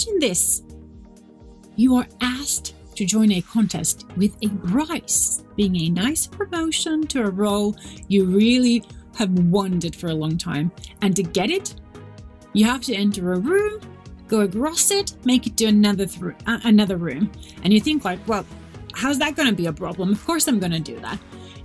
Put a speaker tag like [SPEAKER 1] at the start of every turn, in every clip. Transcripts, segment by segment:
[SPEAKER 1] imagine this you are asked to join a contest with a prize, being a nice promotion to a role you really have wanted for a long time. And to get it, you have to enter a room, go across it, make it to another th- uh, another room, and you think like, well, how's that going to be a problem? Of course, I'm going to do that.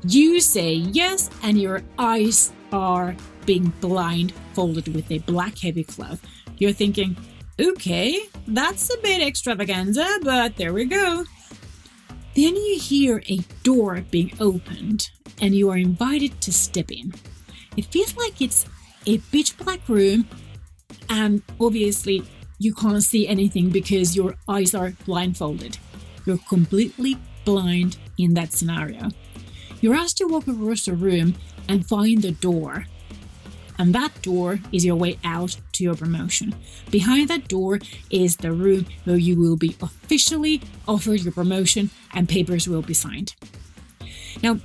[SPEAKER 1] You say yes, and your eyes are being blindfolded with a black heavy cloth. You're thinking, okay, that's a bit extravaganza, but there we go. Then you hear a door being opened, and you are invited to step in. It feels like it's a pitch black room, and obviously, you can't see anything because your eyes are blindfolded. You're completely blind in that scenario. You're asked to walk across the room and find the door. And that door is your way out to your promotion. Behind that door is the room where you will be officially offered your promotion and papers will be signed. Now,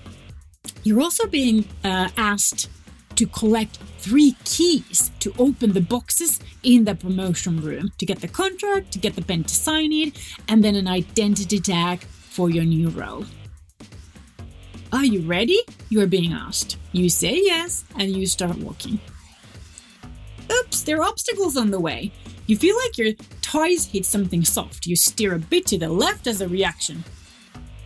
[SPEAKER 1] you're also being uh, asked to collect three keys to open the boxes in the promotion room to get the contract, to get the pen to sign it, and then an identity tag for your new role. Are you ready? You are being asked. You say yes, and you start walking. Oops, there are obstacles on the way. You feel like your toes hit something soft. You steer a bit to the left as a reaction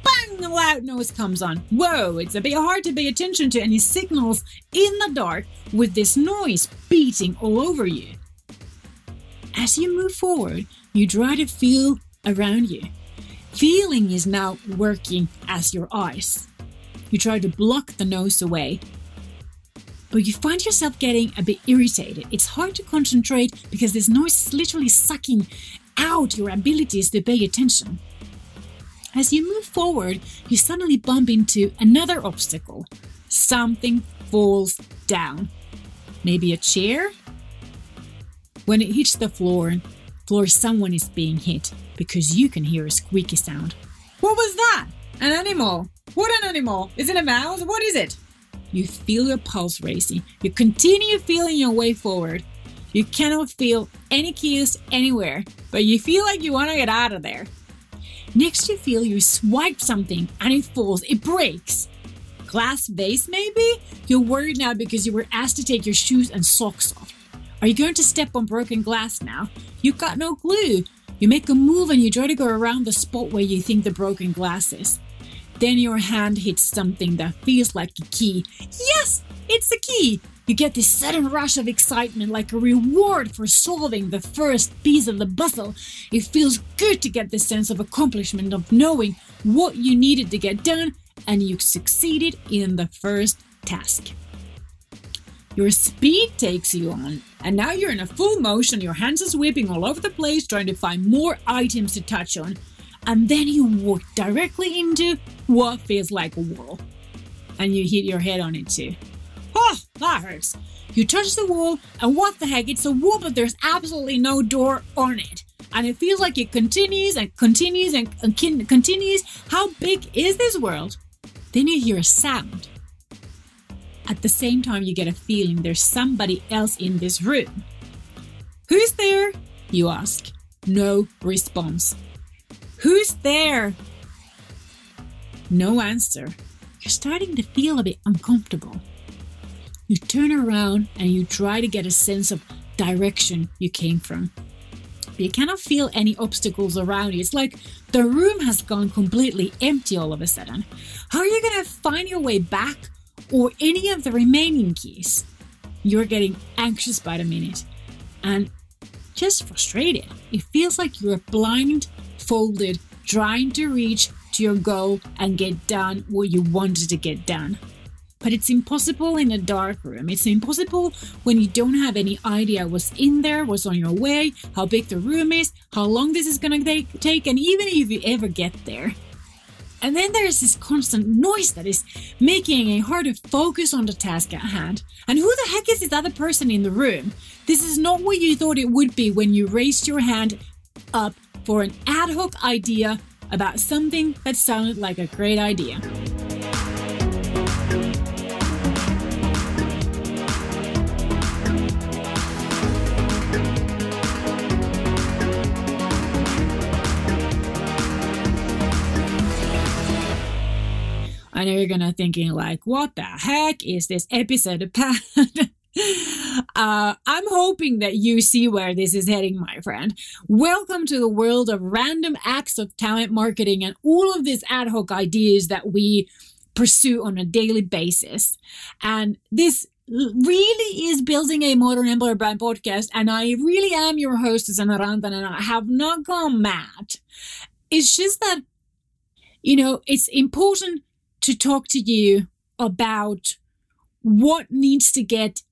[SPEAKER 1] bang, a loud noise comes on. Whoa, it's a bit hard to pay attention to any signals in the dark with this noise beating all over you. As you move forward, you try to feel around you. Feeling is now working as your eyes. You try to block the nose away, but you find yourself getting a bit irritated. It's hard to concentrate because this noise is literally sucking out your abilities to pay attention. As you move forward, you suddenly bump into another obstacle. Something falls down. Maybe a chair? When it hits the floor, floor someone is being hit because you can hear a squeaky sound. What was that? An animal? What an animal? Is it a mouse? What is it? You feel your pulse racing. You continue feeling your way forward. You cannot feel any keys anywhere, but you feel like you want to get out of there. Next, you feel you swipe something and it falls, it breaks. Glass vase, maybe? You're worried now because you were asked to take your shoes and socks off. Are you going to step on broken glass now? You've got no glue. You make a move and you try to go around the spot where you think the broken glass is. Then your hand hits something that feels like a key. Yes, it's a key! You get this sudden rush of excitement like a reward for solving the first piece of the puzzle. It feels good to get this sense of accomplishment of knowing what you needed to get done and you succeeded in the first task. Your speed takes you on, and now you're in a full motion, your hands are sweeping all over the place trying to find more items to touch on, and then you walk directly into what feels like a wall. And you hit your head on it too. Oh, that hurts. You touch the wall, and what the heck? It's a wall, but there's absolutely no door on it. And it feels like it continues and continues and, and continues. How big is this world? Then you hear a sound. At the same time, you get a feeling there's somebody else in this room. Who's there? You ask. No response. Who's there? No answer. You're starting to feel a bit uncomfortable. You turn around and you try to get a sense of direction you came from. But you cannot feel any obstacles around you. It's like the room has gone completely empty all of a sudden. How are you going to find your way back or any of the remaining keys? You're getting anxious by the minute and just frustrated. It feels like you're blindfolded trying to reach to your goal and get done what you wanted to get done. But it's impossible in a dark room. It's impossible when you don't have any idea what's in there, what's on your way, how big the room is, how long this is gonna take, take and even if you ever get there. And then there's this constant noise that is making it hard to focus on the task at hand. And who the heck is this other person in the room? This is not what you thought it would be when you raised your hand up for an ad hoc idea about something that sounded like a great idea. I know you're gonna thinking like, what the heck is this episode about? uh, I'm hoping that you see where this is heading, my friend. Welcome to the world of random acts of talent marketing and all of these ad hoc ideas that we pursue on a daily basis. And this really is building a modern employer brand podcast. And I really am your host, Susanna and I have not gone mad. It's just that, you know, it's important to talk to you about what needs to get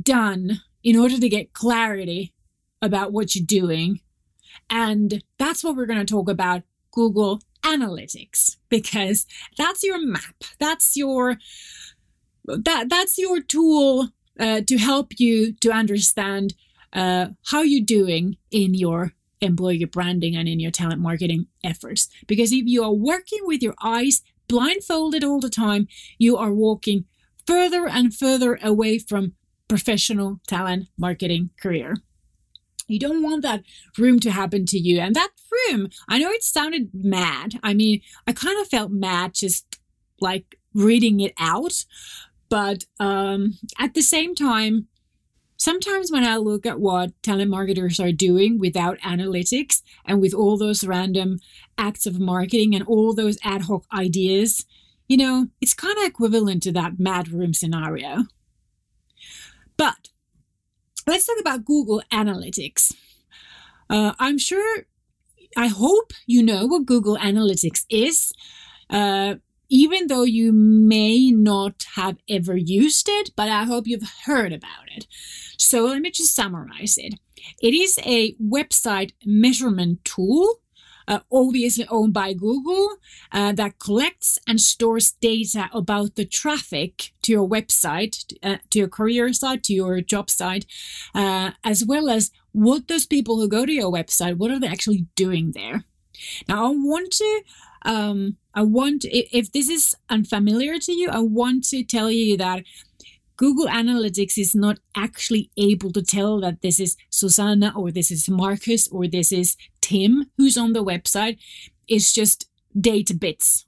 [SPEAKER 1] done in order to get clarity about what you're doing. And that's what we're going to talk about Google Analytics because that's your map. That's your that that's your tool uh, to help you to understand uh, how you're doing in your employer branding and in your talent marketing efforts. Because if you are working with your eyes blindfolded all the time, you are walking further and further away from professional talent marketing career. You don't want that room to happen to you. And that room, I know it sounded mad. I mean, I kind of felt mad just like reading it out. But um, at the same time, sometimes when I look at what talent marketers are doing without analytics and with all those random acts of marketing and all those ad hoc ideas, you know, it's kind of equivalent to that mad room scenario. But let's talk about Google Analytics. Uh, I'm sure, I hope you know what Google Analytics is. Uh, even though you may not have ever used it, but I hope you've heard about it. So let me just summarize it. It is a website measurement tool uh, obviously owned by Google, uh, that collects and stores data about the traffic to your website, uh, to your career site, to your job site, uh, as well as what those people who go to your website, what are they actually doing there? Now, I want to, um, I want, if this is unfamiliar to you, I want to tell you that Google Analytics is not actually able to tell that this is Susanna or this is Marcus or this is Tim who's on the website. is just data bits.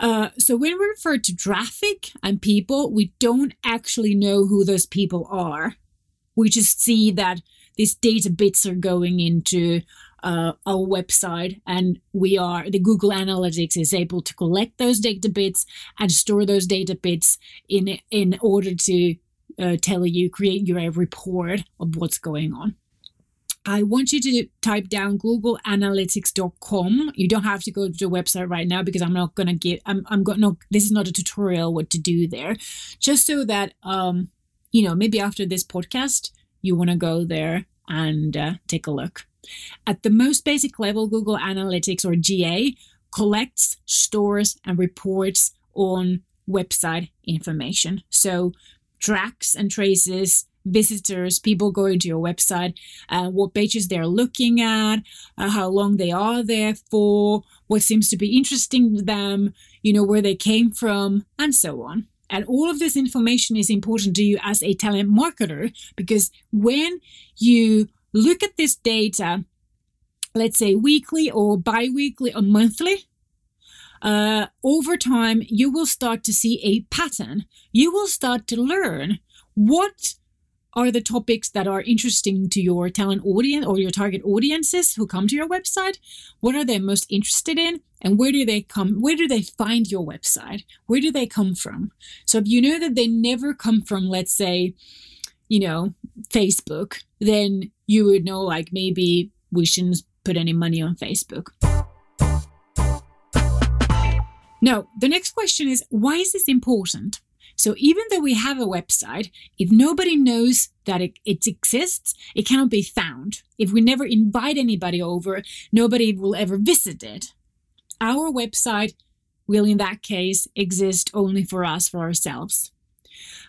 [SPEAKER 1] Uh, so when we refer to traffic and people, we don't actually know who those people are. We just see that these data bits are going into uh, our website and we are the google analytics is able to collect those data bits and store those data bits in in order to uh, tell you create your report of what's going on I want you to type down Google googleanalytics.com. You don't have to go to the website right now because I'm not gonna get I'm I'm going no this is not a tutorial what to do there. Just so that um you know maybe after this podcast you want to go there and uh, take a look. At the most basic level, Google Analytics or GA collects, stores, and reports on website information. So tracks and traces visitors, people going to your website, uh, what pages they're looking at, uh, how long they are there for, what seems to be interesting to them, you know, where they came from, and so on. And all of this information is important to you as a talent marketer because when you look at this data, let's say weekly or bi weekly or monthly, uh, over time, you will start to see a pattern. You will start to learn what are the topics that are interesting to your talent audience or your target audiences who come to your website? What are they most interested in? And where do they come where do they find your website? Where do they come from? So if you know that they never come from let's say you know facebook then you would know like maybe we shouldn't put any money on facebook. Now the next question is why is this important so even though we have a website, if nobody knows that it, it, exists, it cannot be found. If we never invite anybody over, nobody will ever visit it. Our website will, in that case, exist only for us, for ourselves,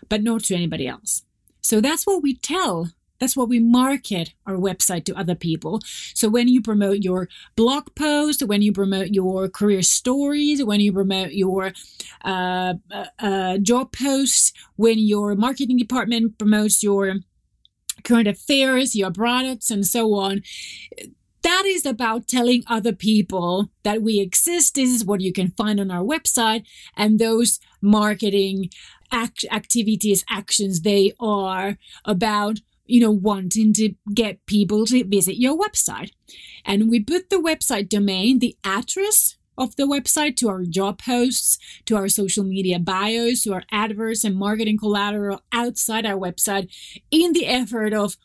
[SPEAKER 1] but not to anybody else. So that's what we tell that's what we market our website to other people. So when you promote your blog post, when you promote your career stories, when you promote your uh, uh, uh, job posts, when your marketing department promotes your current affairs, your products, and so on, that is about telling other people that we exist. This is what you can find on our website. And those marketing act- activities, actions, they are about you know, wanting to get people to visit your website. And we put the website domain, the address of the website to our job posts, to our social media bios, to our adverts and marketing collateral outside our website in the effort of,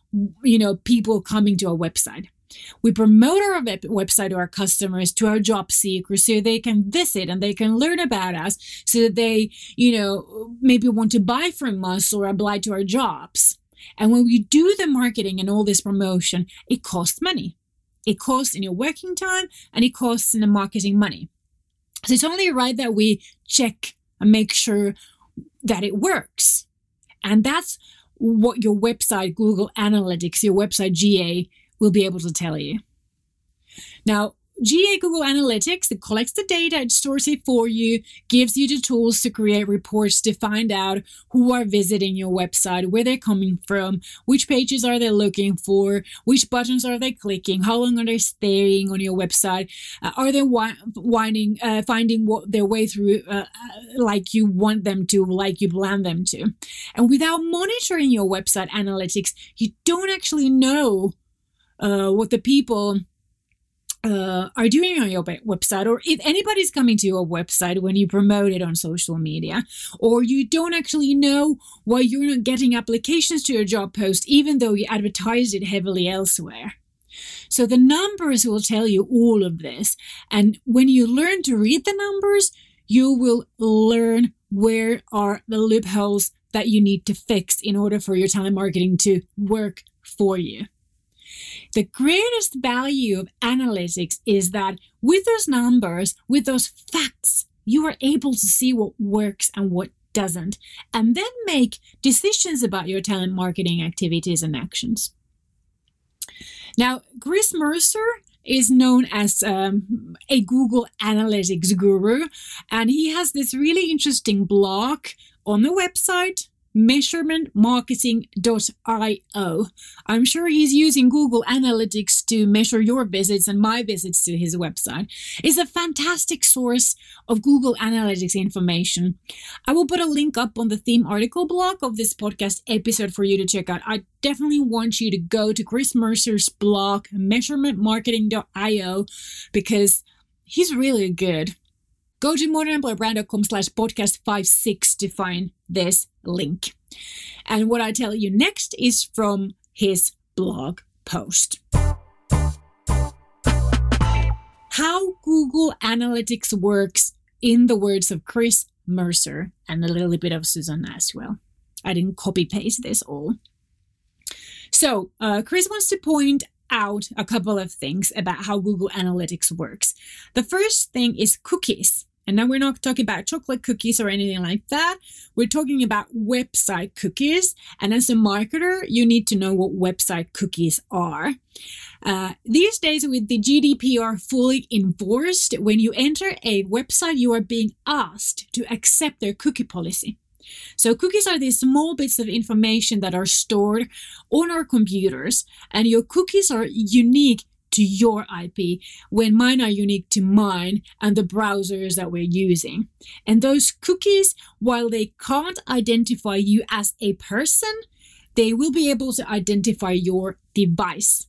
[SPEAKER 1] you know, people coming to our website. We promote our web- website to our customers, to our job seekers, so they can visit and they can learn about us, so that they, you know, maybe want to buy from us or apply to our jobs. And when we do the marketing and all this promotion, it costs money. It costs in your working time and it costs in the marketing money. So it's only right that we check and make sure that it works. And that's what your website, Google Analytics, your website GA will be able to tell you. Now, GA Google Analytics, it collects the data, it stores it for you, gives you the tools to create reports to find out who are visiting your website, where they're coming from, which pages are they looking for, which buttons are they clicking, how long are they staying on your website, uh, are they winding, uh, finding what their way through uh, uh, like you want them to, like you plan them to. And without monitoring your website analytics, you don't actually know uh, what the people uh, are doing on your website, or if anybody's coming to your website when you promote it on social media, or you don't actually know why you're not getting applications to your job post, even though you advertise it heavily elsewhere. So the numbers will tell you all of this. And when you learn to read the numbers, you will learn where are the loopholes that you need to fix in order for your talent marketing to work for you. The greatest value of analytics is that with those numbers, with those facts, you are able to see what works and what doesn't, and then make decisions about your talent marketing activities and actions. Now, Chris Mercer is known as um, a Google Analytics guru, and he has this really interesting blog on the website measurementmarketing.io. I'm sure he's using Google Analytics to measure your visits and my visits to his website. It's a fantastic source of Google Analytics information. I will put a link up on the theme article blog of this podcast episode for you to check out. I definitely want you to go to Chris Mercer's blog, measurementmarketing.io, because he's really good. Go to modernemployerbrand.com slash podcast 56 to find this link. And what I tell you next is from his blog post. How Google Analytics works in the words of Chris Mercer and a little bit of Susan as well. I didn't copy paste this all. So, uh, Chris wants to point out a couple of things about how Google Analytics works. The first thing is cookies. And now we're not talking about chocolate cookies or anything like that. We're talking about website cookies. And as a marketer, you need to know what website cookies are. Uh, these days, with the GDPR fully enforced, when you enter a website, you are being asked to accept their cookie policy. So, cookies are these small bits of information that are stored on our computers, and your cookies are unique to your IP when mine are unique to mine and the browsers that we're using. And those cookies, while they can't identify you as a person, they will be able to identify your device.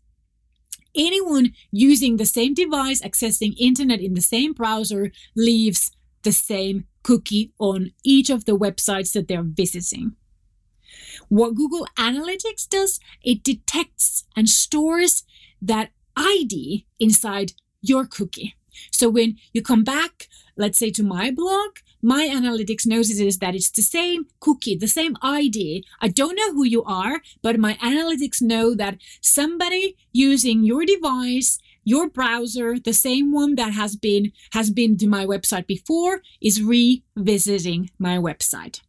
[SPEAKER 1] Anyone using the same device accessing internet in the same browser leaves the same cookie on each of the websites that they're visiting. What Google Analytics does, it detects and stores that ID inside your cookie. So when you come back, let's say to my blog, my analytics notices that it's the same cookie, the same ID. I don't know who you are, but my analytics know that somebody using your device, your browser, the same one that has been has been to my website before is revisiting my website.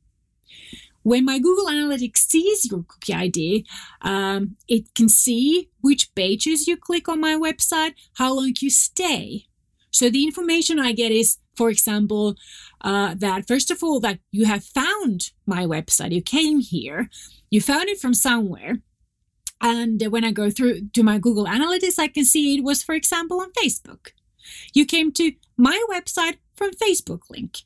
[SPEAKER 1] When my Google Analytics sees your cookie ID, um, it can see which pages you click on my website, how long you stay. So the information I get is, for example, uh, that first of all, that you have found my website, you came here, you found it from somewhere. And when I go through to my Google Analytics, I can see it was, for example, on Facebook. You came to my website from Facebook link.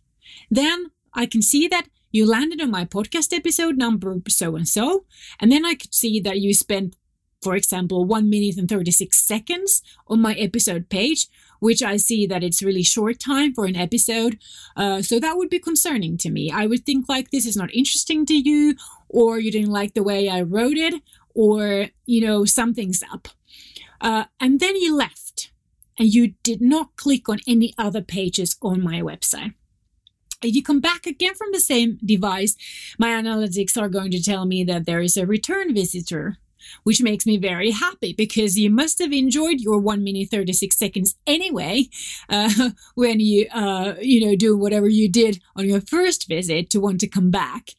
[SPEAKER 1] Then I can see that you landed on my podcast episode number so and so. And then I could see that you spent, for example, one minute and 36 seconds on my episode page, which I see that it's really short time for an episode. Uh, so that would be concerning to me. I would think like this is not interesting to you, or you didn't like the way I wrote it, or, you know, something's up. Uh, and then you left and you did not click on any other pages on my website. If you come back again from the same device, my analytics are going to tell me that there is a return visitor, which makes me very happy because you must have enjoyed your one minute 36 seconds anyway uh, when you, uh, you know, do whatever you did on your first visit to want to come back.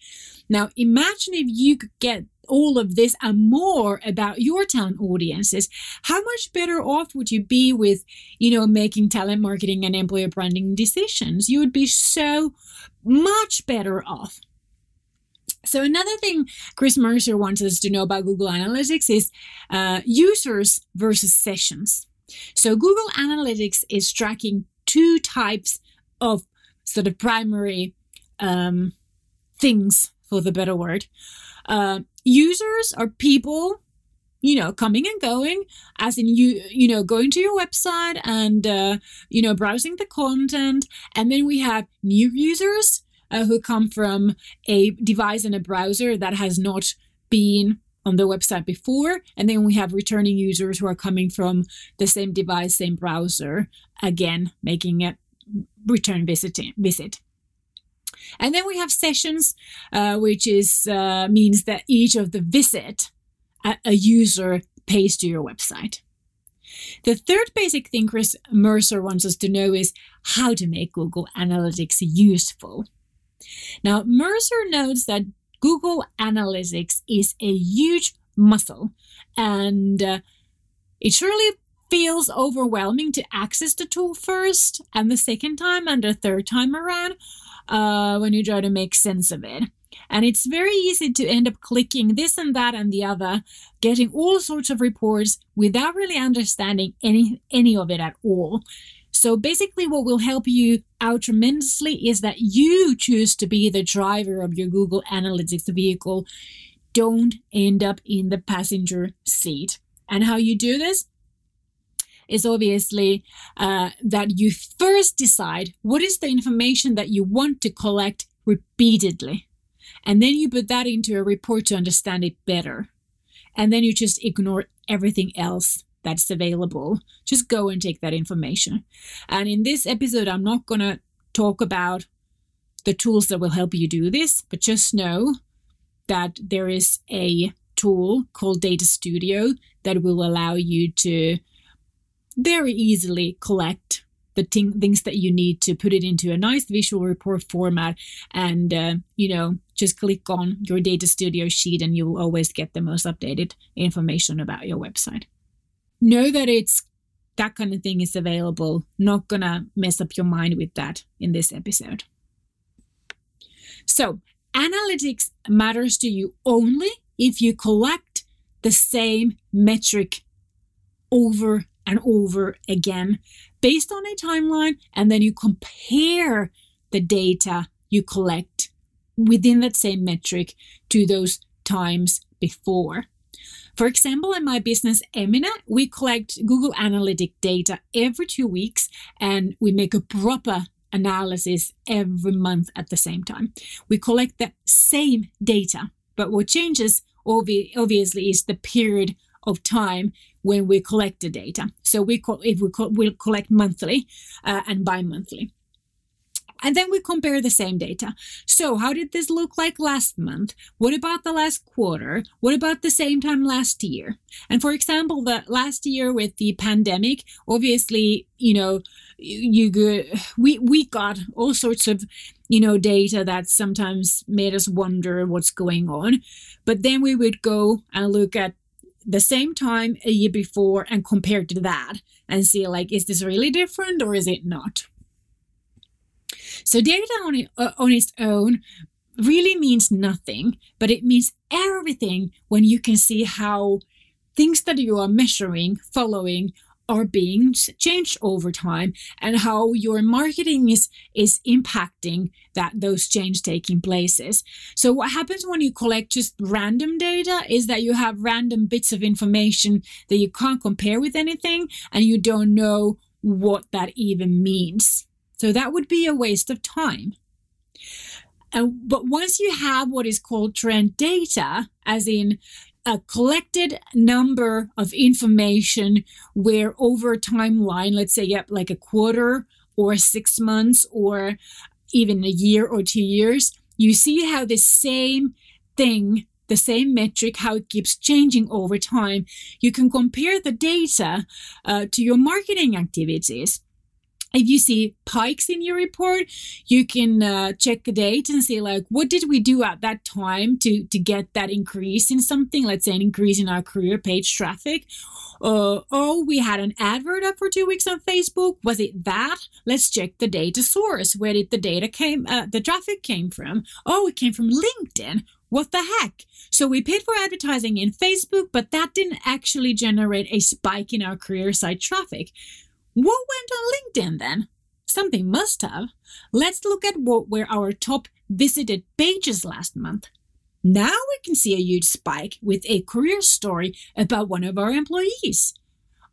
[SPEAKER 1] Now, imagine if you could get all of this and more about your talent audiences, how much better off would you be with, you know, making talent marketing and employer branding decisions? You would be so much better off. So another thing Chris Mercer wants us to know about Google Analytics is uh, users versus sessions. So Google Analytics is tracking two types of sort of primary um, things, for the better word. Uh, users are people you know coming and going as in you you know going to your website and uh, you know browsing the content. And then we have new users uh, who come from a device and a browser that has not been on the website before. And then we have returning users who are coming from the same device same browser again making a return visit visit and then we have sessions, uh, which is uh, means that each of the visit a, a user pays to your website. The third basic thing Chris Mercer wants us to know is how to make Google Analytics useful. Now, Mercer notes that Google Analytics is a huge muscle and uh, it surely feels overwhelming to access the tool first and the second time and the third time around uh, when you try to make sense of it. And it's very easy to end up clicking this and that and the other, getting all sorts of reports without really understanding any, any of it at all. So basically, what will help you out tremendously is that you choose to be the driver of your Google Analytics vehicle. Don't end up in the passenger seat. And how you do this? Is obviously uh, that you first decide what is the information that you want to collect repeatedly. And then you put that into a report to understand it better. And then you just ignore everything else that's available. Just go and take that information. And in this episode, I'm not going to talk about the tools that will help you do this, but just know that there is a tool called Data Studio that will allow you to very easily collect the things that you need to put it into a nice visual report format and uh, you know just click on your data studio sheet and you'll always get the most updated information about your website. Know that it's that kind of thing is available. Not gonna mess up your mind with that in this episode. So analytics matters to you only if you collect the same metric over and over again based on a timeline, and then you compare the data you collect within that same metric to those times before. For example, in my business Emina, we collect Google Analytic data every two weeks and we make a proper analysis every month at the same time. We collect the same data, but what changes obviously is the period of time when we collect the data. So we co- if we co- will collect monthly uh, and bi-monthly. And then we compare the same data. So, how did this look like last month? What about the last quarter? What about the same time last year? And for example, the last year with the pandemic, obviously, you know, you we we got all sorts of you know data that sometimes made us wonder what's going on. But then we would go and look at the same time a year before and compare to that and see like is this really different or is it not? So data on, uh, on its own really means nothing but it means everything when you can see how things that you are measuring, following, are being changed over time and how your marketing is is impacting that those change taking places. So what happens when you collect just random data is that you have random bits of information that you can't compare with anything and you don't know what that even means. So that would be a waste of time. And, but once you have what is called trend data, as in a collected number of information where over a timeline, let's say, yep, like a quarter or six months or even a year or two years, you see how the same thing, the same metric, how it keeps changing over time. You can compare the data uh, to your marketing activities if you see pikes in your report you can uh, check the date and say like what did we do at that time to to get that increase in something let's say an increase in our career page traffic? Uh, oh we had an advert up for two weeks on facebook. Was it that? Let's check the data source. Where did the data came uh, the traffic came from? Oh it came from linkedin. What the heck? So we paid for advertising in Facebook, but that didn't actually generate a spike in our career site traffic. What went on LinkedIn then? Something must have. Let's look at what were our top visited pages last month. Now we can see a huge spike with a career story about one of our employees.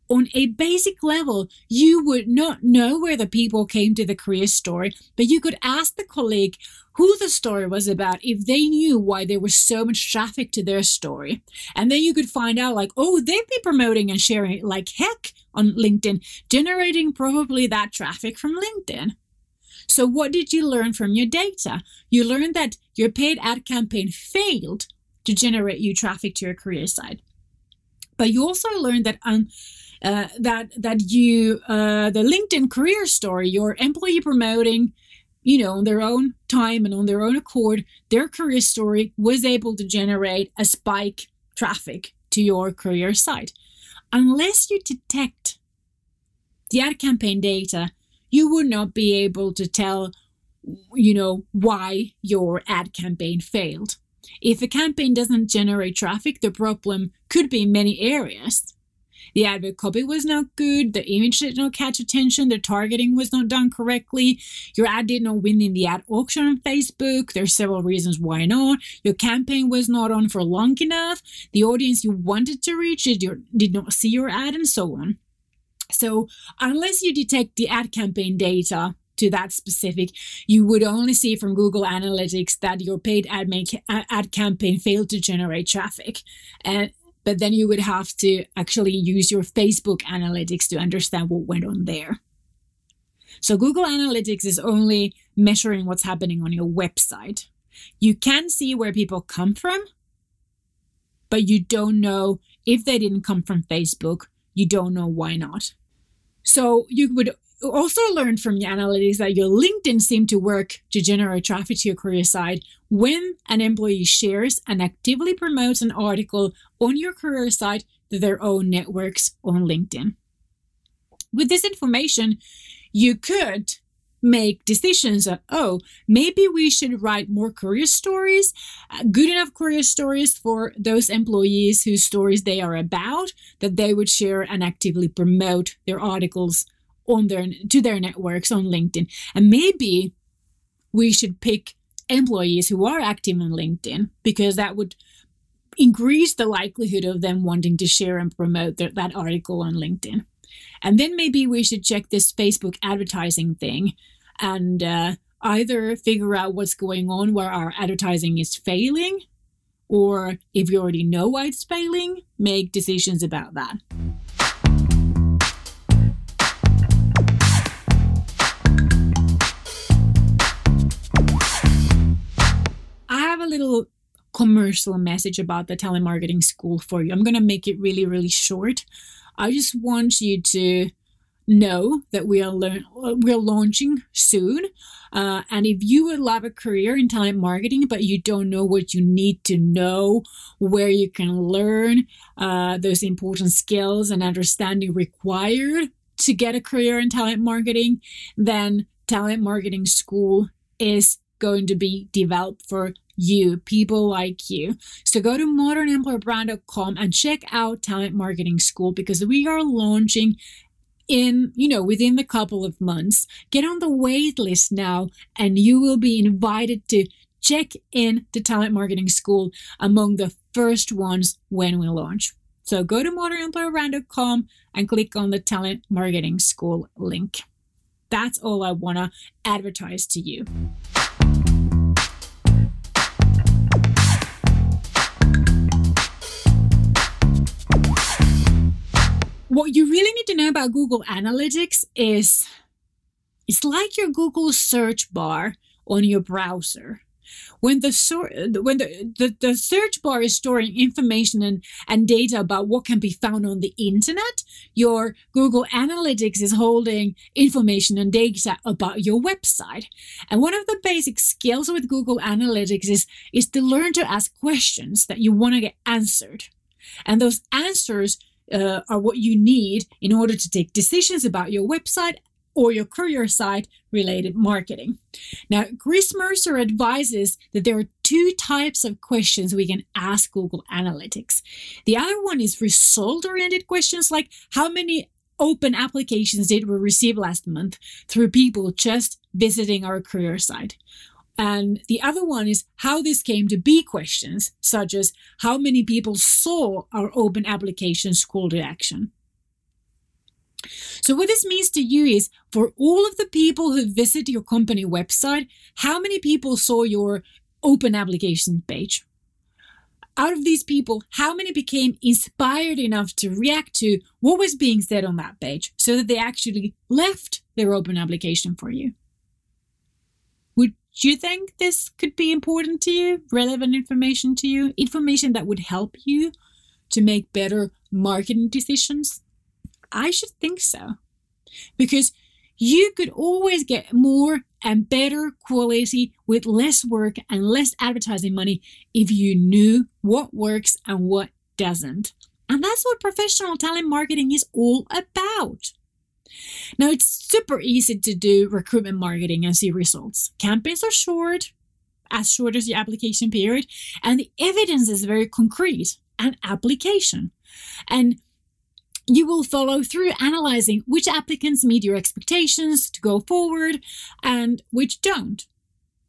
[SPEAKER 1] On a basic level, you would not know where the people came to the career story, but you could ask the colleague who the story was about if they knew why there was so much traffic to their story. And then you could find out, like, oh, they'd be promoting and sharing it like heck on LinkedIn, generating probably that traffic from LinkedIn. So, what did you learn from your data? You learned that your paid ad campaign failed to generate you traffic to your career site. But you also learned that um, uh, that that you uh, the LinkedIn career story, your employee promoting, you know, on their own time and on their own accord, their career story was able to generate a spike traffic to your career site unless you detect the ad campaign data, you would not be able to tell, you know, why your ad campaign failed. If a campaign doesn't generate traffic, the problem could be in many areas. The advert copy was not good, the image did not catch attention, the targeting was not done correctly, your ad did not win in the ad auction on Facebook. There's several reasons why not. Your campaign was not on for long enough, the audience you wanted to reach did, your, did not see your ad, and so on. So, unless you detect the ad campaign data to that specific, you would only see from Google Analytics that your paid ad, make, ad campaign failed to generate traffic. And but then you would have to actually use your Facebook analytics to understand what went on there. So Google Analytics is only measuring what's happening on your website. You can see where people come from, but you don't know if they didn't come from Facebook, you don't know why not. So you would also learn from the analytics that your LinkedIn seemed to work to generate traffic to your career site when an employee shares and actively promotes an article on your career site to their own networks on LinkedIn. With this information, you could make decisions that, oh, maybe we should write more career stories, uh, good enough career stories for those employees whose stories they are about, that they would share and actively promote their articles on their to their networks on LinkedIn. And maybe we should pick employees who are active on LinkedIn because that would increase the likelihood of them wanting to share and promote their, that article on LinkedIn. And then maybe we should check this Facebook advertising thing and uh, either figure out what's going on where our advertising is failing, or if you already know why it's failing, make decisions about that. I have a little commercial message about the talent marketing school for you. I'm going to make it really, really short. I just want you to know that we are we're launching soon. Uh, and if you would love a career in talent marketing, but you don't know what you need to know, where you can learn uh, those important skills and understanding required to get a career in talent marketing, then talent marketing school is going to be developed for you, people like you. So go to modernemployerbrand.com and check out Talent Marketing School because we are launching in, you know, within the couple of months. Get on the wait list now and you will be invited to check in the Talent Marketing School among the first ones when we launch. So go to modernemployerbrand.com and click on the Talent Marketing School link. That's all I want to advertise to you. What you really need to know about Google Analytics is it's like your Google search bar on your browser. When the when the, the, the search bar is storing information and, and data about what can be found on the internet, your Google Analytics is holding information and data about your website. And one of the basic skills with Google Analytics is, is to learn to ask questions that you want to get answered. And those answers uh, are what you need in order to take decisions about your website or your career site related marketing. Now, Chris Mercer advises that there are two types of questions we can ask Google Analytics. The other one is result oriented questions like how many open applications did we receive last month through people just visiting our career site. And the other one is how this came to be questions, such as how many people saw our open applications call to action. So, what this means to you is for all of the people who visit your company website, how many people saw your open application page? Out of these people, how many became inspired enough to react to what was being said on that page so that they actually left their open application for you? Would you think this could be important to you, relevant information to you, information that would help you to make better marketing decisions? I should think so. Because you could always get more and better quality with less work and less advertising money if you knew what works and what doesn't. And that's what professional talent marketing is all about. Now, it's super easy to do recruitment marketing and see results. Campaigns are short, as short as your application period, and the evidence is very concrete and application. And you will follow through analyzing which applicants meet your expectations to go forward and which don't.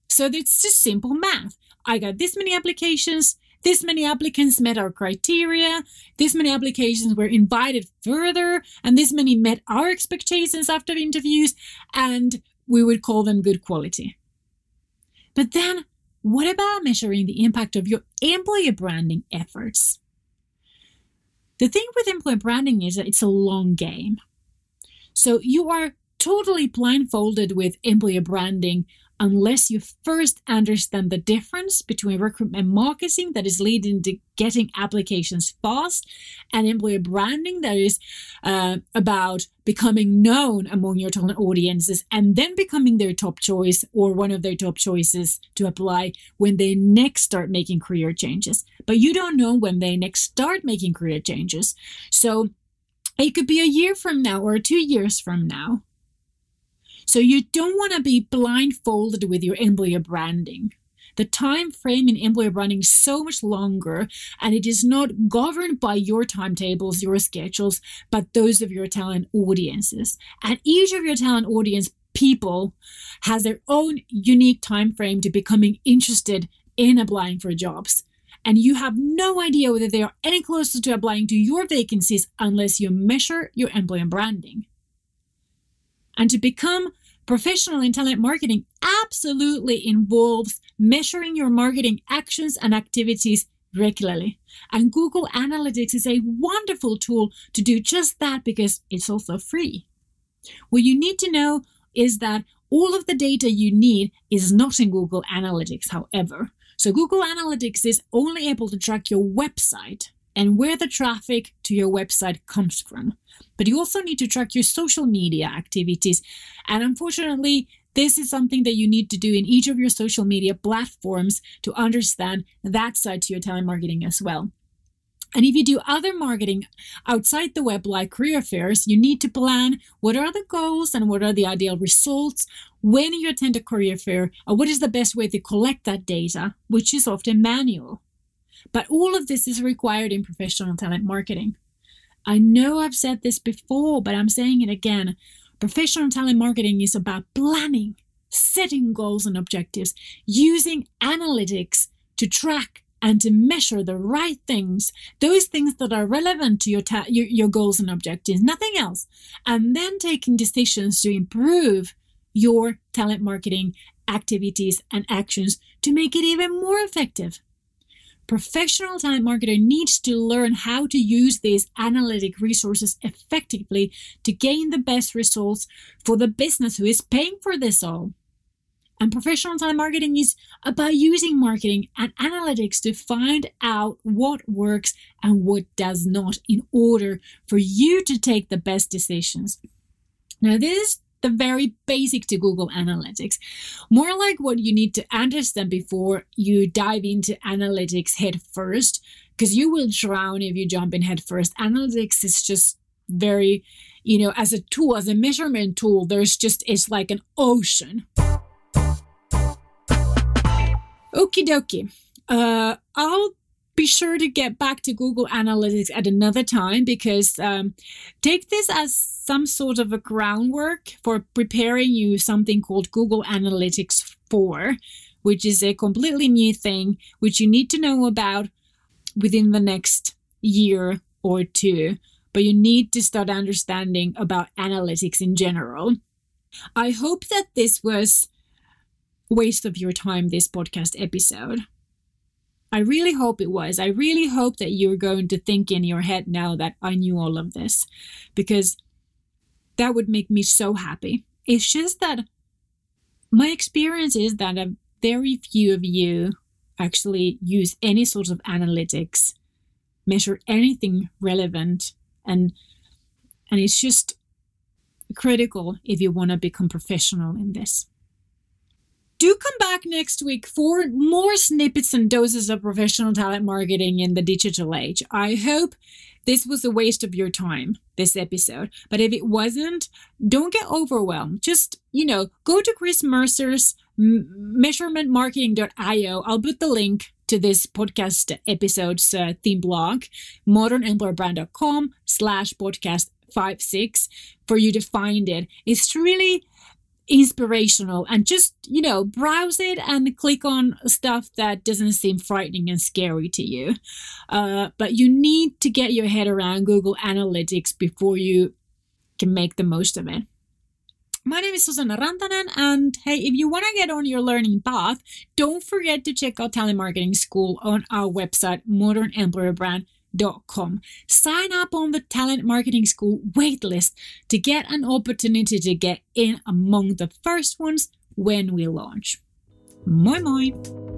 [SPEAKER 1] So it's just simple math. I got this many applications, this many applicants met our criteria, this many applications were invited further, and this many met our expectations after interviews, and we would call them good quality. But then, what about measuring the impact of your employer branding efforts? The thing with employer branding is that it's a long game. So you are totally blindfolded with employer branding unless you first understand the difference between recruitment marketing that is leading to getting applications fast and employer branding that is uh, about becoming known among your talent audiences and then becoming their top choice or one of their top choices to apply when they next start making career changes. But you don't know when they next start making career changes. So it could be a year from now or two years from now. So you don't want to be blindfolded with your employer branding. The time frame in employer branding is so much longer and it is not governed by your timetables, your schedules, but those of your talent audiences. And each of your talent audience people has their own unique time frame to becoming interested in applying for jobs. And you have no idea whether they are any closer to applying to your vacancies unless you measure your employer branding. And to become Professional in talent marketing absolutely involves measuring your marketing actions and activities regularly. And Google Analytics is a wonderful tool to do just that because it's also free. What you need to know is that all of the data you need is not in Google Analytics, however. So Google Analytics is only able to track your website and where the traffic to your website comes from. But you also need to track your social media activities. And unfortunately, this is something that you need to do in each of your social media platforms to understand that side to your talent marketing as well. And if you do other marketing outside the web, like career fairs, you need to plan what are the goals and what are the ideal results when you attend a career fair, and what is the best way to collect that data, which is often manual. But all of this is required in professional talent marketing. I know I've said this before, but I'm saying it again. Professional talent marketing is about planning, setting goals and objectives, using analytics to track and to measure the right things, those things that are relevant to your, ta- your, your goals and objectives, nothing else, and then taking decisions to improve your talent marketing activities and actions to make it even more effective. Professional talent marketer needs to learn how to use these analytic resources effectively to gain the best results for the business who is paying for this all. And professional talent marketing is about using marketing and analytics to find out what works and what does not in order for you to take the best decisions. Now, this is the very basic to Google Analytics. More like what you need to understand before you dive into analytics head first, because you will drown if you jump in head first. Analytics is just very, you know, as a tool, as a measurement tool, there's just, it's like an ocean. Okie dokie. Uh, I'll be sure to get back to Google Analytics at another time because um, take this as some sort of a groundwork for preparing you something called Google Analytics 4, which is a completely new thing which you need to know about within the next year or two. But you need to start understanding about analytics in general. I hope that this was waste of your time, this podcast episode. I really hope it was. I really hope that you're going to think in your head now that I knew all of this because that would make me so happy. It's just that my experience is that a very few of you actually use any sort of analytics, measure anything relevant, and and it's just critical if you want to become professional in this do come back next week for more snippets and doses of professional talent marketing in the digital age. I hope this was a waste of your time, this episode. But if it wasn't, don't get overwhelmed. Just, you know, go to Chris Mercer's measurementmarketing.io. I'll put the link to this podcast episode's uh, theme blog, modernemployerbrand.com slash podcast five six for you to find it. It's really inspirational and just, you know, browse it and click on stuff that doesn't seem frightening and scary to you. Uh, but you need to get your head around Google Analytics before you can make the most of it. My name is Susanna Rantanen, and hey, if you want to get on your learning path, don't forget to check out Talent Marketing School on our website, Modern Employer Brand com. Sign up on the Talent Marketing School waitlist to get an opportunity to get in among the first ones when we launch. Moi moi!